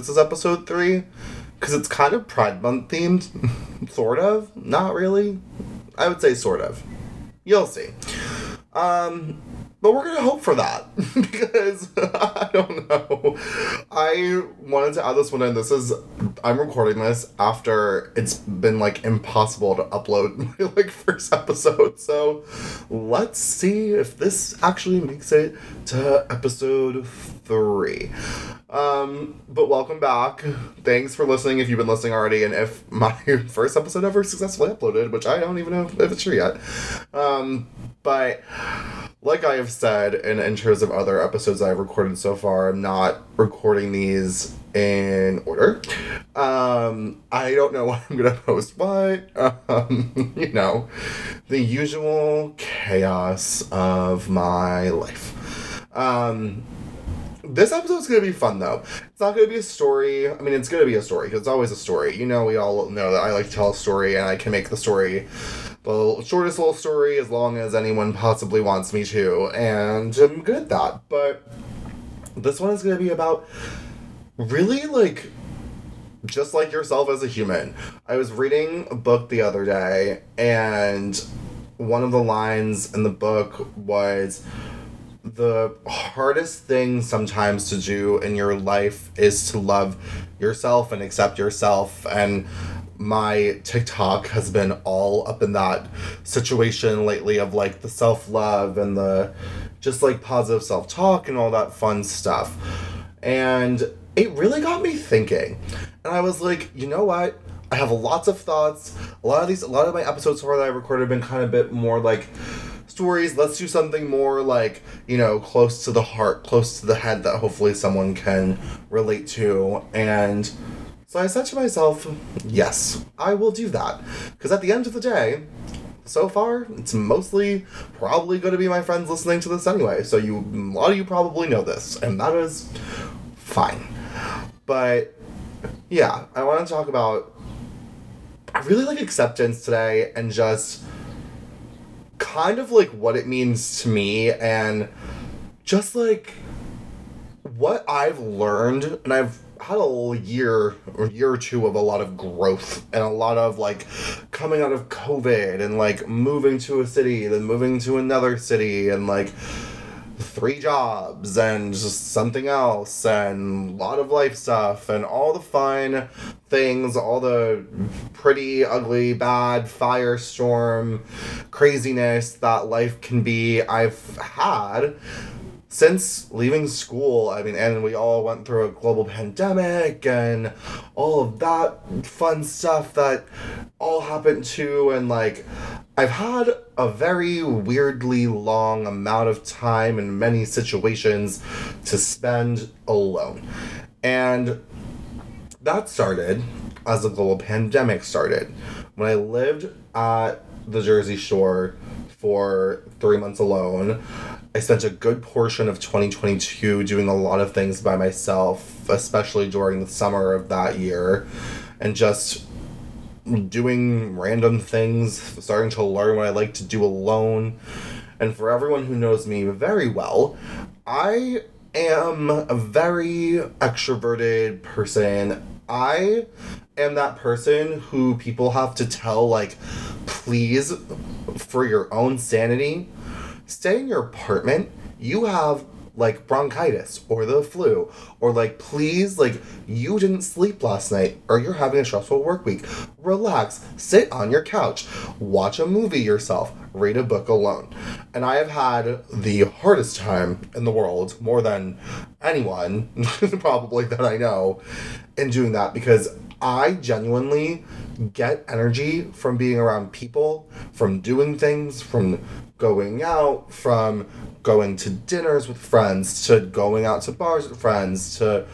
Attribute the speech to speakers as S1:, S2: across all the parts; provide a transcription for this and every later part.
S1: this is episode three, because it's kind of Pride Month themed. sort of. Not really. I would say sort of. You'll see. Um, but we're gonna hope for that because I don't know. I wanted to add this one in. This is I'm recording this after it's been like impossible to upload my like first episode. So let's see if this actually makes it to episode three. Um, but welcome back. Thanks for listening if you've been listening already, and if my first episode ever successfully uploaded, which I don't even know if it's true yet. Um, but like I have said in intros of other episodes I've recorded so far, I'm not recording these in order. Um, I don't know what I'm gonna post what. Um, you know, the usual chaos of my life. Um, this episode's gonna be fun though. It's not gonna be a story. I mean, it's gonna be a story because it's always a story. You know, we all know that I like to tell a story and I can make the story the shortest little story as long as anyone possibly wants me to, and I'm good at that. But this one is going to be about really like just like yourself as a human. I was reading a book the other day, and one of the lines in the book was the hardest thing sometimes to do in your life is to love yourself and accept yourself and my TikTok has been all up in that situation lately of like the self love and the just like positive self talk and all that fun stuff. And it really got me thinking. And I was like, you know what? I have lots of thoughts. A lot of these, a lot of my episodes so far that I recorded have been kind of a bit more like stories. Let's do something more like, you know, close to the heart, close to the head that hopefully someone can relate to. And so I said to myself, yes, I will do that. Because at the end of the day, so far, it's mostly probably going to be my friends listening to this anyway. So you, a lot of you probably know this, and that is fine. But yeah, I want to talk about. I really like acceptance today, and just kind of like what it means to me, and just like what I've learned, and I've had a year or year or two of a lot of growth and a lot of like coming out of COVID and like moving to a city, then moving to another city and like three jobs and just something else and a lot of life stuff and all the fun things, all the pretty, ugly, bad firestorm craziness that life can be, I've had since leaving school, I mean, and we all went through a global pandemic and all of that fun stuff that all happened too, and like, I've had a very weirdly long amount of time in many situations to spend alone. And that started as the global pandemic started. When I lived at the Jersey Shore for three months alone, I spent a good portion of 2022 doing a lot of things by myself, especially during the summer of that year, and just doing random things, starting to learn what I like to do alone. And for everyone who knows me very well, I am a very extroverted person. I am that person who people have to tell, like, please, for your own sanity, stay in your apartment. You have like bronchitis or the flu or like please like you didn't sleep last night or you're having a stressful work week relax sit on your couch watch a movie yourself read a book alone and i have had the hardest time in the world more than anyone probably that i know in doing that because i genuinely get energy from being around people from doing things from going out, from going to dinners with friends to going out to bars with friends to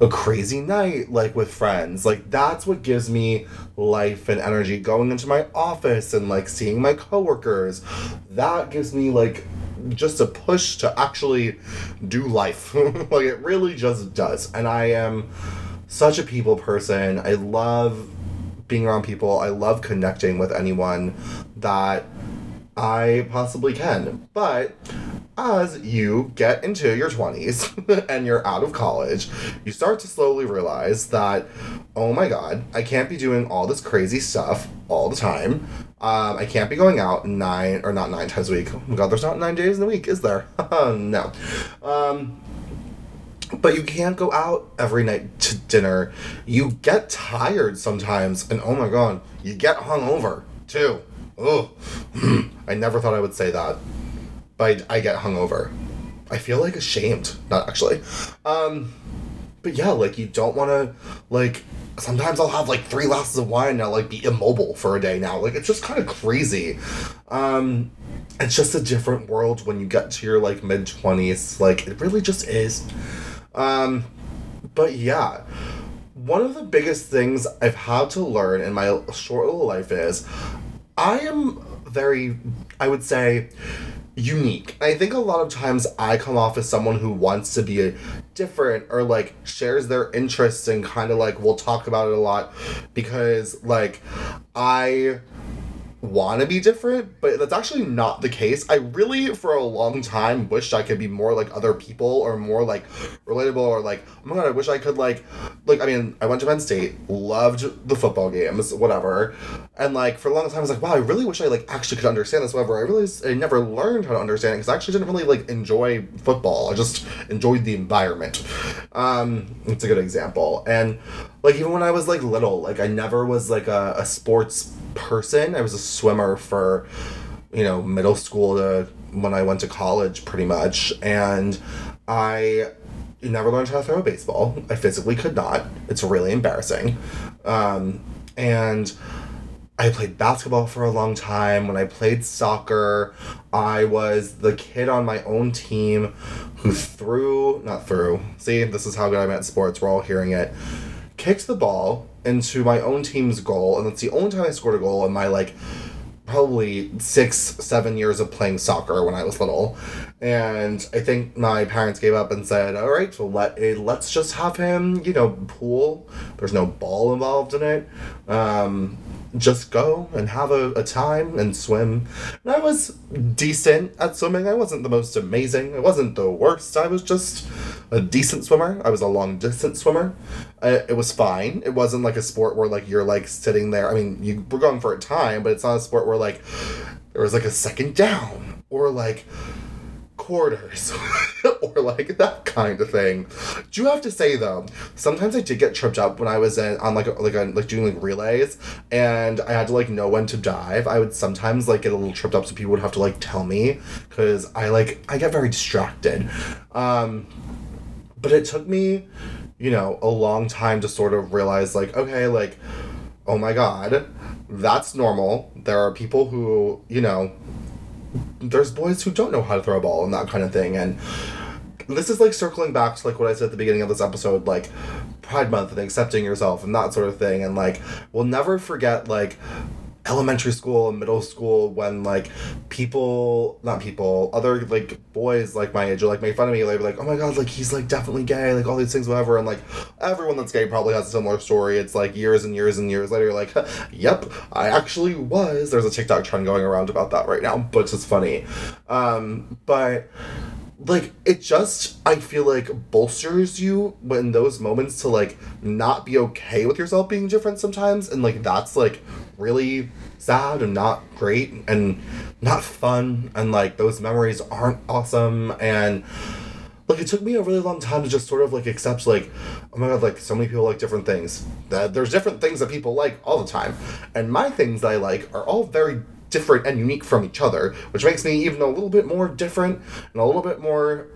S1: a crazy night like with friends. Like that's what gives me life and energy going into my office and like seeing my coworkers. That gives me like just a push to actually do life. like it really just does. And I am such a people person. I love being around people. I love connecting with anyone that I possibly can. But as you get into your 20s and you're out of college, you start to slowly realize that, oh my god, I can't be doing all this crazy stuff all the time. Um, I can't be going out nine, or not nine times a week. Oh my god, there's not nine days in a week, is there? no. Um, but you can't go out every night to dinner. You get tired sometimes, and oh my god, you get hungover too. Oh, I never thought I would say that, but I, I get hungover. I feel like ashamed. Not actually. Um, but yeah, like you don't want to like. Sometimes I'll have like three glasses of wine and I'll like be immobile for a day now. Like it's just kind of crazy. Um, it's just a different world when you get to your like mid twenties. Like it really just is. Um, but yeah, one of the biggest things I've had to learn in my short little life is I am very, I would say, unique. I think a lot of times I come off as someone who wants to be different or like shares their interests and kind of like we'll talk about it a lot because like I want to be different, but that's actually not the case. I really, for a long time, wished I could be more like other people or more like relatable or like, oh my god, I wish I could like, like, I mean, I went to Penn State, loved the football games, whatever. And like, for a long time, I was like, wow, I really wish I like actually could understand this. whatever. I realized I never learned how to understand it because I actually didn't really like enjoy football. I just enjoyed the environment. Um, it's a good example. And like, even when I was like little, like, I never was like a, a sports person. I was a swimmer for, you know, middle school to when I went to college, pretty much. And I never learned how to throw a baseball. I physically could not. It's really embarrassing. Um, and I played basketball for a long time. When I played soccer, I was the kid on my own team who threw, not threw, see, this is how good I'm at sports. We're all hearing it. Kicked the ball into my own team's goal, and that's the only time I scored a goal in my like probably six, seven years of playing soccer when I was little. And I think my parents gave up and said, all right, so let it, let's just have him, you know, pool. There's no ball involved in it. Um, just go and have a, a time and swim. And I was decent at swimming. I wasn't the most amazing. I wasn't the worst. I was just a decent swimmer. I was a long distance swimmer. Uh, it was fine. It wasn't like a sport where like you're like sitting there. I mean, you were going for a time, but it's not a sport where like there was like a second down or like quarters or like that kind of thing. Do you have to say though? Sometimes I did get tripped up when I was in, on like a, like a, like doing like relays, and I had to like know when to dive. I would sometimes like get a little tripped up, so people would have to like tell me because I like I get very distracted. Um, but it took me, you know, a long time to sort of realize like okay, like oh my god, that's normal. There are people who you know there's boys who don't know how to throw a ball and that kind of thing and this is like circling back to like what I said at the beginning of this episode, like Pride Month and accepting yourself and that sort of thing. And like we'll never forget like elementary school and middle school when like people not people other like boys like my age or like make fun of me like like oh my god like he's like definitely gay like all these things whatever and like everyone that's gay probably has a similar story. It's like years and years and years later like yep i actually was. There's a tiktok trend going around about that right now but it's just funny. Um but like it just i feel like bolsters you when those moments to like not be okay with yourself being different sometimes. And like that's like really sad and not great and not fun. And like those memories aren't awesome. And like it took me a really long time to just sort of like accept like oh my god like so many people like different things. That there's different things that people like all the time. And my things i like are all very different and unique from each other which makes me even a little bit more different and a little bit more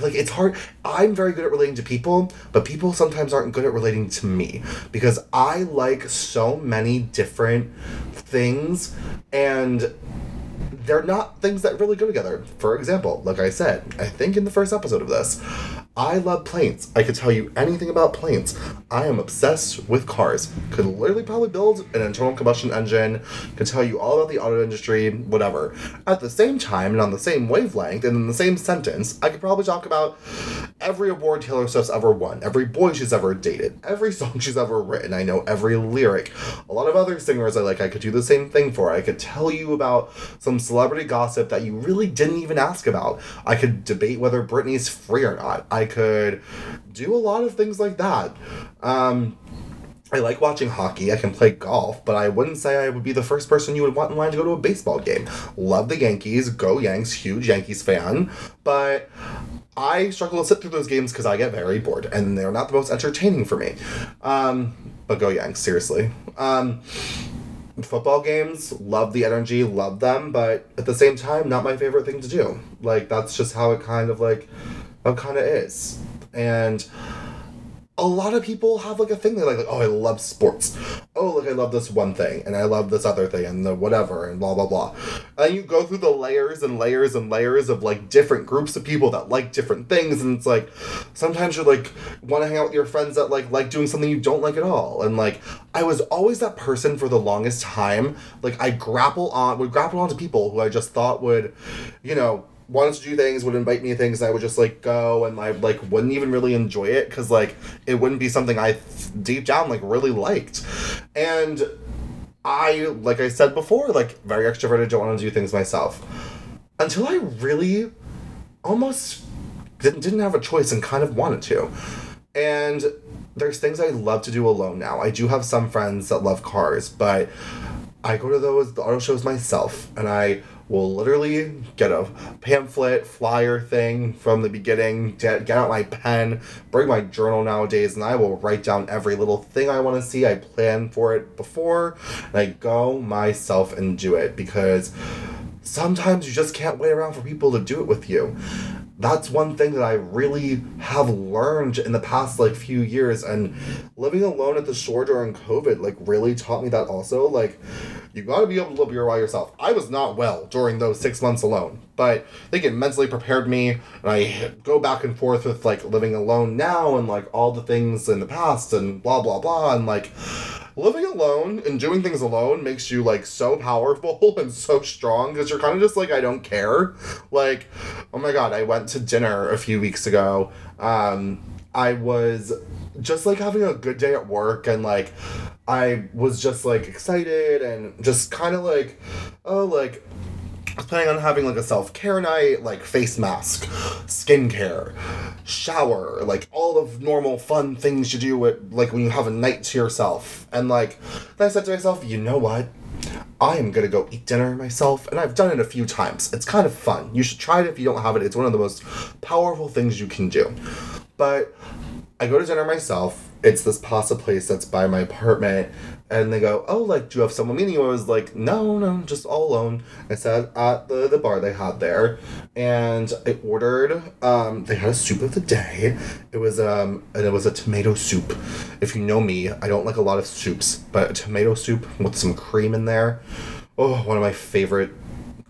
S1: like it's hard i'm very good at relating to people but people sometimes aren't good at relating to me because i like so many different things and they're not things that really go together. For example like i said i think in the first episode of this I love planes. I could tell you anything about planes. I am obsessed with cars. Could literally probably build an internal combustion engine, could tell you all about the auto industry, whatever. At the same time, and on the same wavelength, and in the same sentence, I could probably talk about every award Taylor Swift's ever won, every boy she's ever dated, every song she's ever written. I know every lyric. A lot of other singers I like, I could do the same thing for. I could tell you about some celebrity gossip that you really didn't even ask about. I could debate whether Britney's free or not. I could do a lot of things like that. Um, I like watching hockey. I can play golf, but I wouldn't say I would be the first person you would want in line to go to a baseball game. Love the Yankees. Go Yanks. Huge Yankees fan. But I struggle to sit through those games because I get very bored and they're not the most entertaining for me. Um, but go Yanks, seriously. Um, football games, love the energy, love them, but at the same time, not my favorite thing to do. Like, that's just how it kind of like it kind of is. And a lot of people have like a thing they like, like, oh, I love sports. Oh, like I love this one thing, and I love this other thing, and the whatever, and blah blah blah. And you go through the layers and layers and layers of like different groups of people that like different things, and it's like sometimes you're like want to hang out with your friends that like like doing something you don't like at all, and like I was always that person for the longest time. Like I grapple on would grapple onto people who I just thought would, you know wanted to do things, would invite me to things, and I would just like go and I like wouldn't even really enjoy it because like it wouldn't be something I deep down like really liked, and I like I said before like very extroverted, don't want to do things myself. Until I really almost didn't didn't have a choice and kind of wanted to, and there's things I love to do alone now. I do have some friends that love cars, but I go to those the auto shows myself, and I will literally get a pamphlet flyer thing from the beginning get, out my pen bring my journal nowadays and i will write down every little thing i want to see. I plan for it before and i go myself and do it because sometimes you just can't wait around for people to do it with you. That's one thing that I really have learned in the past like few years and living alone at the shore during COVID like really taught me that also. Like you got to be able to live your by yourself. I was not well during those 6 months alone, but I think it mentally prepared me and I go back and forth with like living alone now and like all the things in the past and blah blah blah and like living alone and doing things alone makes you like so powerful and so strong because you're kind of just like I don't care. Like, oh my god, I went to dinner a few weeks ago. Um, I was just like having a good day at work and like I was just like excited and just kind of like oh like I was planning on having like a self care night, like face mask, skincare, shower, like all of normal fun things you do with like when you have a night to yourself. And like then I said to myself, you know what? I am gonna go eat dinner myself, and I've done it a few times. It's kind of fun. You should try it if you don't have it. It's one of the most powerful things you can do. But I go to dinner myself. It's this pasta place that's by my apartment, and they go, "Oh, like, do you have someone meeting you?" I was like, "No, no, just all alone." I sat at the the bar they had there, and I ordered. Um, they had a soup of the day. It was um, and it was a tomato soup. If you know me, I don't like a lot of soups, but a tomato soup with some cream in there. Oh, one of my favorite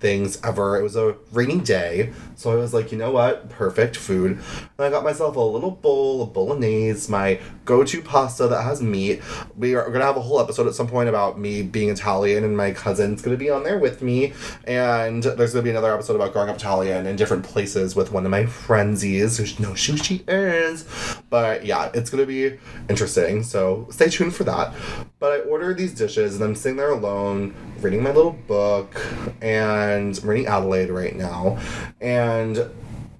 S1: things ever. It was a rainy day, so I was like, you know what? Perfect food. And I got myself a little bowl of bolognese, my go to pasta that has meat. We are going to have a whole episode at some point about me being Italian, and my cousin's going to be on there with me. And there's going to be another episode about growing up Italian in different places with one of my frenzies who knows who she is. But yeah, it's going to be interesting, so stay tuned for that. But I ordered these dishes, and I'm sitting there alone reading my little book, and I'm reading Adelaide right now. And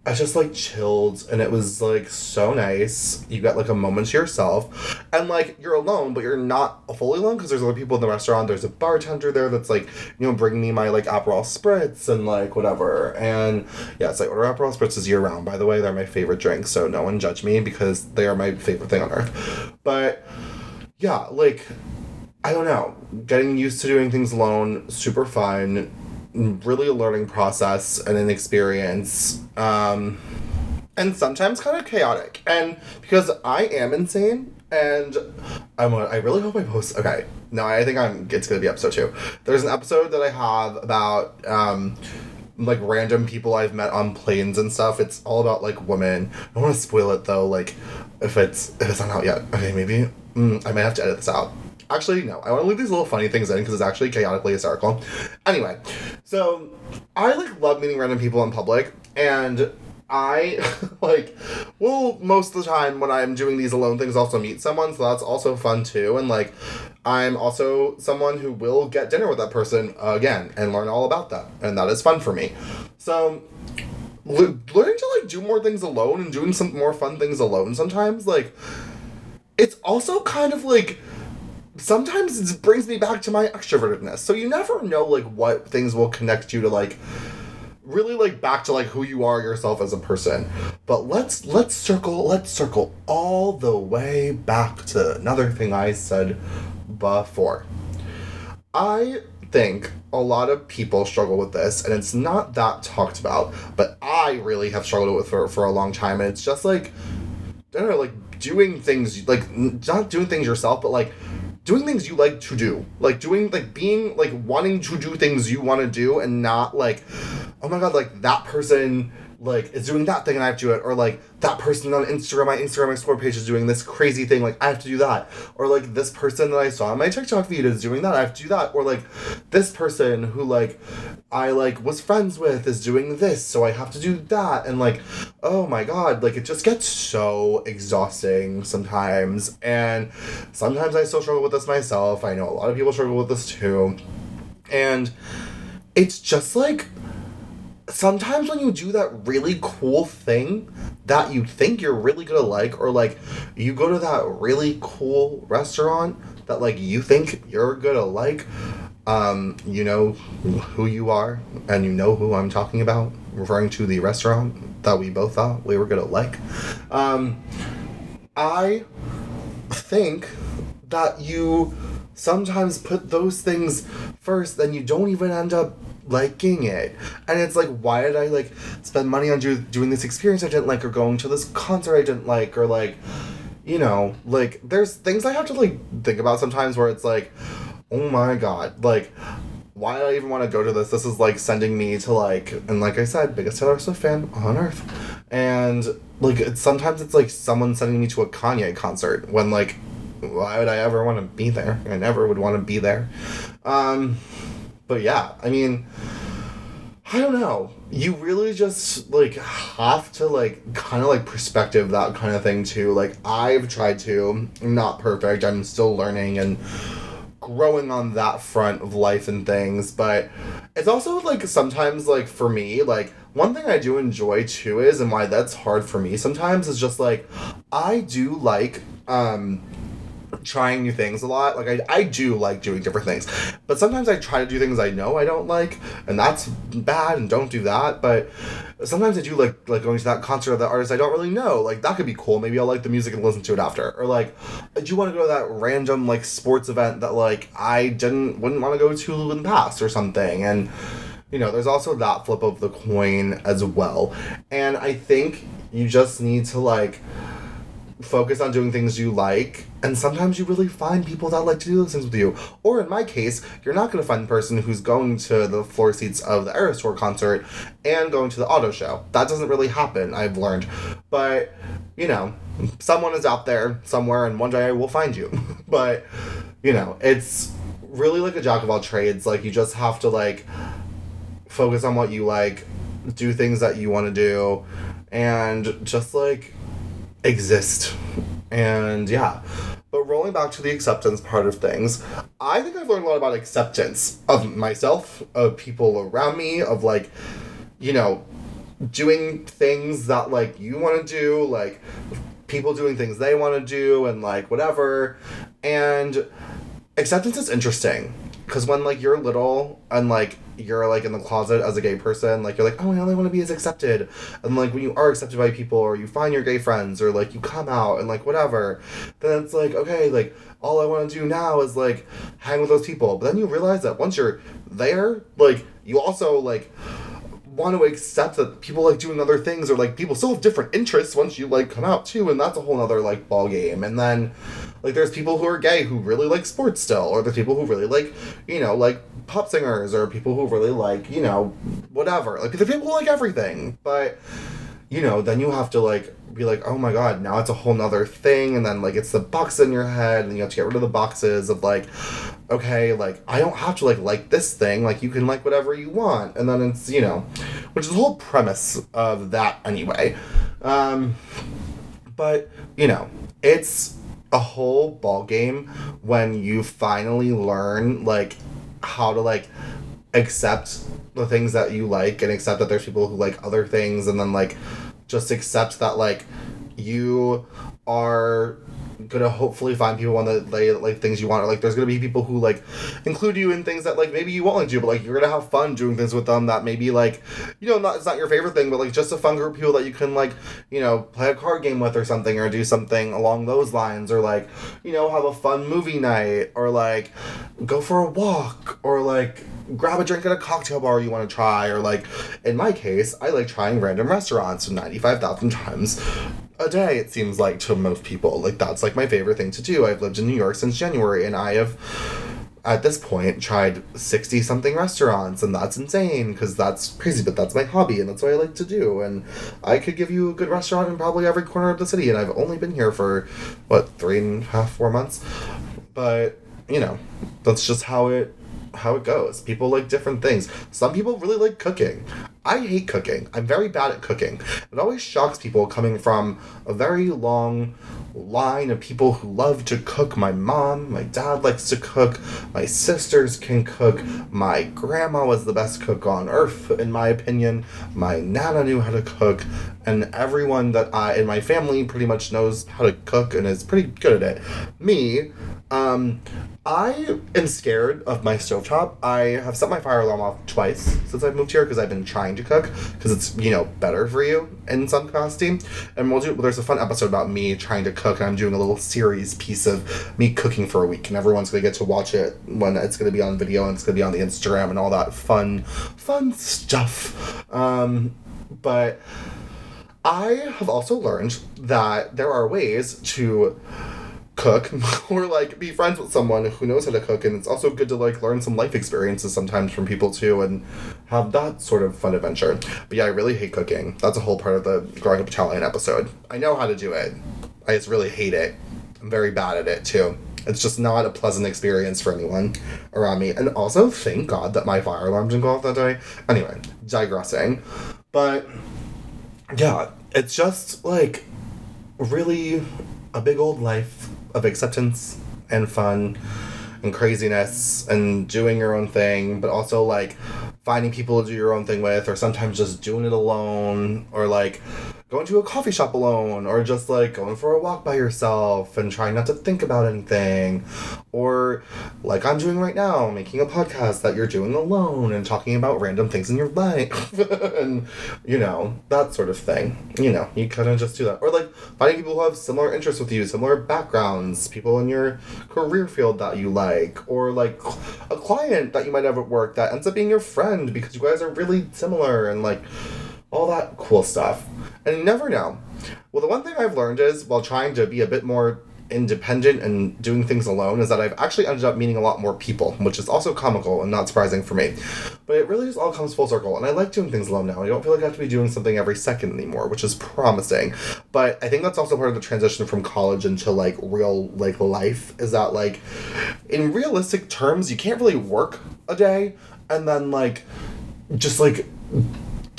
S1: I just like chilled and it was like so nice. You got like a moment to yourself and like you're alone, but you're not fully alone because there's other people in the restaurant. There's a bartender there that's like, you know, bringing me my like Aperol spritz and like whatever. And yes, I order Aperol spritzes year round. By the way, they're my favorite drink, so no one judge me because they are my favorite thing on earth. But yeah, like I don't know, getting used to doing things alone, super fun really a learning process and an experience. Um, and sometimes kind of chaotic. And because I am insane, and I'm, I really hope I post. Okay, no, I think I'm. It's gonna be episode two. There's an episode that I have about um, like random people I've met on planes and stuff. It's all about like women. I don't want to spoil it though. Like if it's if it's not out yet. Okay, maybe mm, I might have to edit this out. Actually, no. I want to leave these little funny things in because it's actually chaotically hysterical. Anyway, so I like love meeting random people in public and I like well most of the time when I'm doing these alone things also meet someone so that's also fun too and like I'm also someone who will get dinner with that person again and learn all about them, and that is fun for me. So le- learning to like do more things alone and doing some more fun things alone sometimes like it's also kind of like sometimes it brings me back to my extrovertedness. So you never know like what things will connect you to like really like back to like who you are yourself as a person. But let's let's circle let's circle all the way back to another thing I said before. I think a lot of people struggle with this and it's not that talked about, but I really have struggled with it for for a long time and it's just like I don't know, like doing things like not doing things yourself, but like doing things you like to do. Like doing like being like wanting to do things you want to do and not like oh my god like that person like is doing that thing and I have to do it, or like that person on Instagram, my Instagram Explore page is doing this crazy thing, like I have to do that, or like this person that I saw on my TikTok feed is doing that, I have to do that, or like this person who like I like was friends with is doing this, so I have to do that, and like oh my god, like it just gets so exhausting sometimes, and sometimes I still struggle with this myself. I know a lot of people struggle with this too, and it's just like sometimes when you do that really cool thing that you think you're really gonna like, or like you go to that really cool restaurant that like you think you're gonna like, um, you know who you are and you know who I'm talking about, referring to the restaurant that we both thought we were gonna like. Um, I think that you sometimes put those things first, then you don't even end up liking it. And it's like, why did I like spend money on do- doing this experience I didn't like, or going to this concert I didn't like, or like, you know, like there's things I have to like think about sometimes where it's like, oh my god, like. Why do I even want to go to this? This is like sending me to like, and like I said, biggest Taylor Swift fan on earth, and like it's, sometimes it's like someone sending me to a Kanye concert when like why would I ever want to be there? I never would want to be there. Um, but yeah, I mean, I don't know. You really just like have to like kind of like perspective that kind of thing too. Like I've tried to, not perfect. I'm still learning and growing on that front of life and things, but it's also like sometimes like for me, like one thing I do enjoy too is and why that's hard for me sometimes is just like I do like um trying new things a lot. Like I, I do like doing different things, but sometimes I try to do things I know I don't like, and that's bad. And don't do that. But sometimes I do like like going to that concert of that artist I don't really know. Like that could be cool. Maybe I'll like the music and listen to it after. Or like, I do want to go to that random like sports event that like I didn't wouldn't want to go to in the past or something. And you know, there's also that flip of the coin as well. And I think you just need to like focus on doing things you like and sometimes you really find people that like to do those things with you. Or in my case you're not going to find the person who's going to the floor seats of the Eras Tour concert and going to the auto show. That doesn't really happen i've learned. But you know someone is out there somewhere and one day i will find you. But you know it's really like a jack of all trades. Like you just have to like focus on what you like do things that you want to do and just like exist. And yeah. But rolling back to the acceptance part of things, I think I've learned a lot about acceptance of myself, of people around me, of like, you know, doing things that like you want to do, like people doing things they want to do, and like whatever. And acceptance is interesting because when like you're little and like you're like in the closet as a gay person, like you're like, oh, I only want to be as accepted. And like when you are accepted by people or you find your gay friends or like you come out and like whatever, then it's like, okay, like all I want to do now is like hang with those people. But then you realize that once you're there, like you also like want to accept that people like doing other things or like people still have different interests once you like come out too and that's a whole other like ball game and then like there's people who are gay who really like sports still or there's people who really like you know like pop singers or people who really like you know whatever. Like there's people who like everything but you know, then you have to like be like, oh my god, now it's a whole nother thing, and then like it's the box in your head, and you have to get rid of the boxes of like, okay, like I don't have to like like this thing, like you can like whatever you want, and then it's you know, which is the whole premise of that anyway. Um, but you know, it's a whole ball game when you finally learn like how to like accept the things that you like and accept that there's people who like other things and then like just accept that like you are gonna hopefully find people on the like, like things you want. Or like there's gonna be people who like include you in things that like maybe you won't like do but like you're gonna have fun doing things with them that maybe like you know not it's not your favorite thing but like just a fun group of people that you can like you know play a card game with or something or do something along those lines or like you know have a fun movie night or like go for a walk or like grab a drink at a cocktail bar you want to try or like in my case i like trying random restaurants 95000 times a day it seems like to most people like that's like my favorite thing to do i've lived in new york since january and i have at this point tried 60 something restaurants and that's insane because that's crazy but that's my hobby and that's what i like to do and i could give you a good restaurant in probably every corner of the city and i've only been here for what three and a half four months but you know that's just how it how it goes. People like different things. Some people really like cooking. I hate cooking. I'm very bad at cooking. It always shocks people coming from a very long line of people who love to cook. My mom, my dad likes to cook, my sisters can cook, my grandma was the best cook on earth, in my opinion. My nana knew how to cook, and everyone that I in my family pretty much knows how to cook and is pretty good at it. Me, um, I am scared of my stovetop. I have set my fire alarm off twice since I've moved here because I've been trying to cook because it's you know better for you in some capacity. And we'll do. There's a fun episode about me trying to cook, and I'm doing a little series piece of me cooking for a week, and everyone's gonna get to watch it when it's gonna be on video and it's gonna be on the Instagram and all that fun, fun stuff. Um, but I have also learned that there are ways to cook or like be friends with someone who knows how to cook and it's also good to like learn some life experiences sometimes from people too and have that sort of fun adventure. But yeah i really hate cooking. That's a whole part of the growing up italian episode. I know how to do it. I just really hate it. I'm very bad at it too. It's just not a pleasant experience for anyone around me. And also thank god that my fire alarm didn't go off that day. Anyway digressing. But yeah it's just like really a big old life of acceptance and fun and craziness and doing your own thing, but also like finding people to do your own thing with, or sometimes just doing it alone, or like going to a coffee shop alone, or just like going for a walk by yourself and trying not to think about anything, or like I'm doing right now, making a podcast that you're doing alone and talking about random things in your life, and you know, that sort of thing. You know, you kind of just do that. Or like finding people who have similar interests with you, similar backgrounds, people in your career field that you like, or like a client that you might have at work that ends up being your friend because you guys are really similar and like all that cool stuff. And you never know. Well, the one thing I've learned is while trying to be a bit more independent and doing things alone is that I've actually ended up meeting a lot more people, which is also comical and not surprising for me. But it really just all comes full circle, and I like doing things alone now. I don't feel like I have to be doing something every second anymore, which is promising. But I think that's also part of the transition from college into like real like life is that like in realistic terms you can't really work a day and then like just like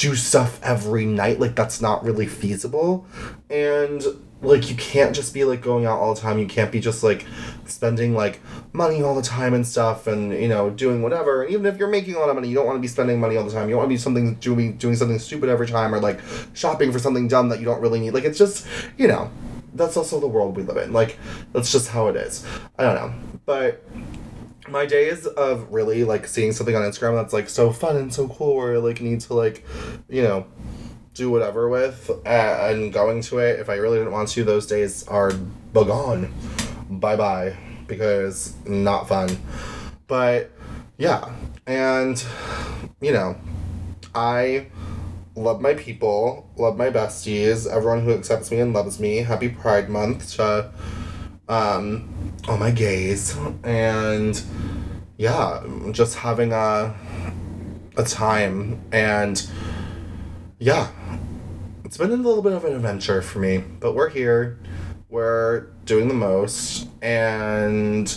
S1: do stuff every night like that's not really feasible. And like you can't just be like going out all the time. You can't be just like spending like money all the time and stuff and you know doing whatever. And even if you're making a lot of money you don't want to be spending money all the time. You want to be something doing doing something stupid every time or like shopping for something dumb that you don't really need. Like it's just you know that's also the world we live in. Like that's just how it is. I don't know. But my days of really like seeing something on Instagram that's like so fun and so cool where I like need to like, you know, do whatever with and going to it if I really didn't want to, those days are gone. Bye bye. Because not fun. But yeah. And you know, I love my people, love my besties, everyone who accepts me and loves me. Happy Pride Month to um, all my gays. And yeah, just having a, a time. And yeah, it's been a little bit of an adventure for me, but we're here. We're doing the most. And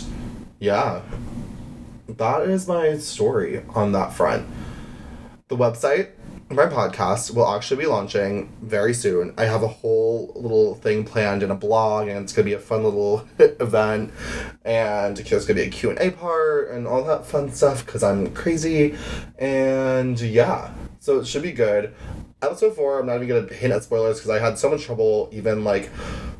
S1: yeah, that is my story on that front. The website, my podcast, will actually be launching very soon. I have a whole little thing planned in a blog, and it's gonna be a fun little event. And there's gonna be a Q and A part and all that fun stuff because I'm crazy. And yeah, so it should be good. Episode four, I'm not even gonna hint at spoilers because I had so much trouble even like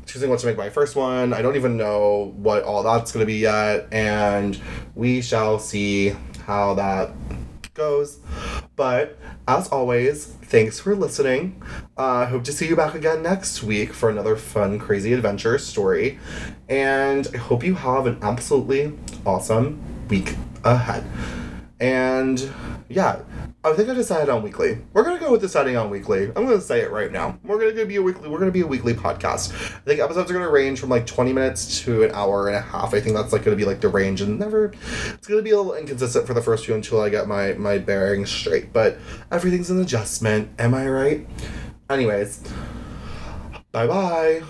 S1: choosing what to make my first one. I don't even know what all that's gonna be yet, and we shall see how that goes. But as always, thanks for listening. I uh, hope to see you back again next week for another fun, crazy adventure story. And I hope you have an absolutely awesome week ahead. And yeah, I think I decided on weekly. We're gonna go with deciding on weekly. I'm gonna say it right now. We're gonna be a weekly. We're gonna be a weekly podcast. I think episodes are gonna range from like 20 minutes to an hour and a half. I think that's like gonna be like the range, and never. It's gonna be a little inconsistent for the first few until I get my my bearings straight. But everything's an adjustment. Am I right? Anyways, bye bye.